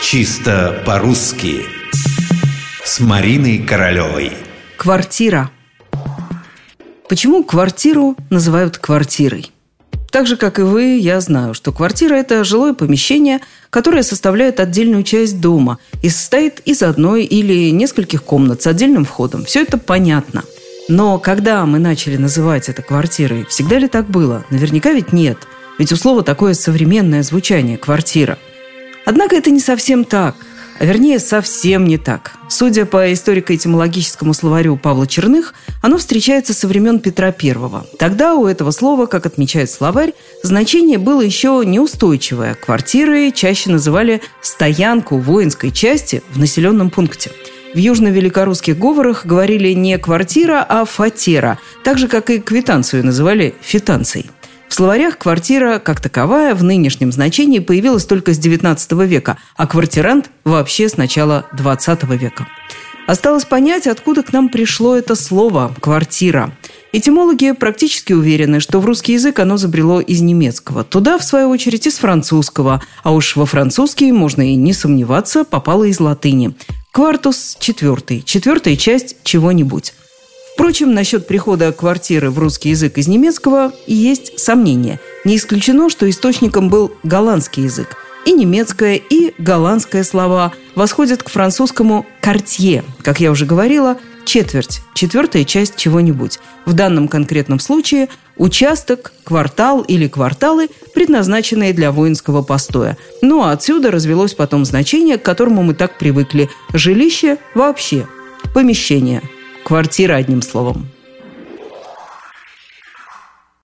Чисто по-русски С Мариной Королевой Квартира Почему квартиру называют квартирой? Так же, как и вы, я знаю, что квартира – это жилое помещение, которое составляет отдельную часть дома и состоит из одной или нескольких комнат с отдельным входом. Все это понятно. Но когда мы начали называть это квартирой, всегда ли так было? Наверняка ведь нет. Ведь у слова такое современное звучание – квартира. Однако это не совсем так. А вернее, совсем не так. Судя по историко-этимологическому словарю Павла Черных, оно встречается со времен Петра I. Тогда у этого слова, как отмечает словарь, значение было еще неустойчивое. Квартиры чаще называли стоянку воинской части в населенном пункте. В южно-великорусских говорах говорили не квартира, а фатера, так же, как и квитанцию называли фитанцией. В словарях квартира, как таковая, в нынешнем значении появилась только с XIX века, а квартирант вообще с начала XX века. Осталось понять, откуда к нам пришло это слово «квартира». Этимологи практически уверены, что в русский язык оно забрело из немецкого. Туда, в свою очередь, из французского. А уж во французский, можно и не сомневаться, попало из латыни. Квартус – четвертый. Четвертая часть чего-нибудь. Впрочем, насчет прихода квартиры в русский язык из немецкого есть сомнения. Не исключено, что источником был голландский язык. И немецкое, и голландское слова восходят к французскому «картье». Как я уже говорила, четверть, четвертая часть чего-нибудь. В данном конкретном случае участок, квартал или кварталы, предназначенные для воинского постоя. Ну а отсюда развелось потом значение, к которому мы так привыкли – жилище вообще, помещение – Квартира, одним словом.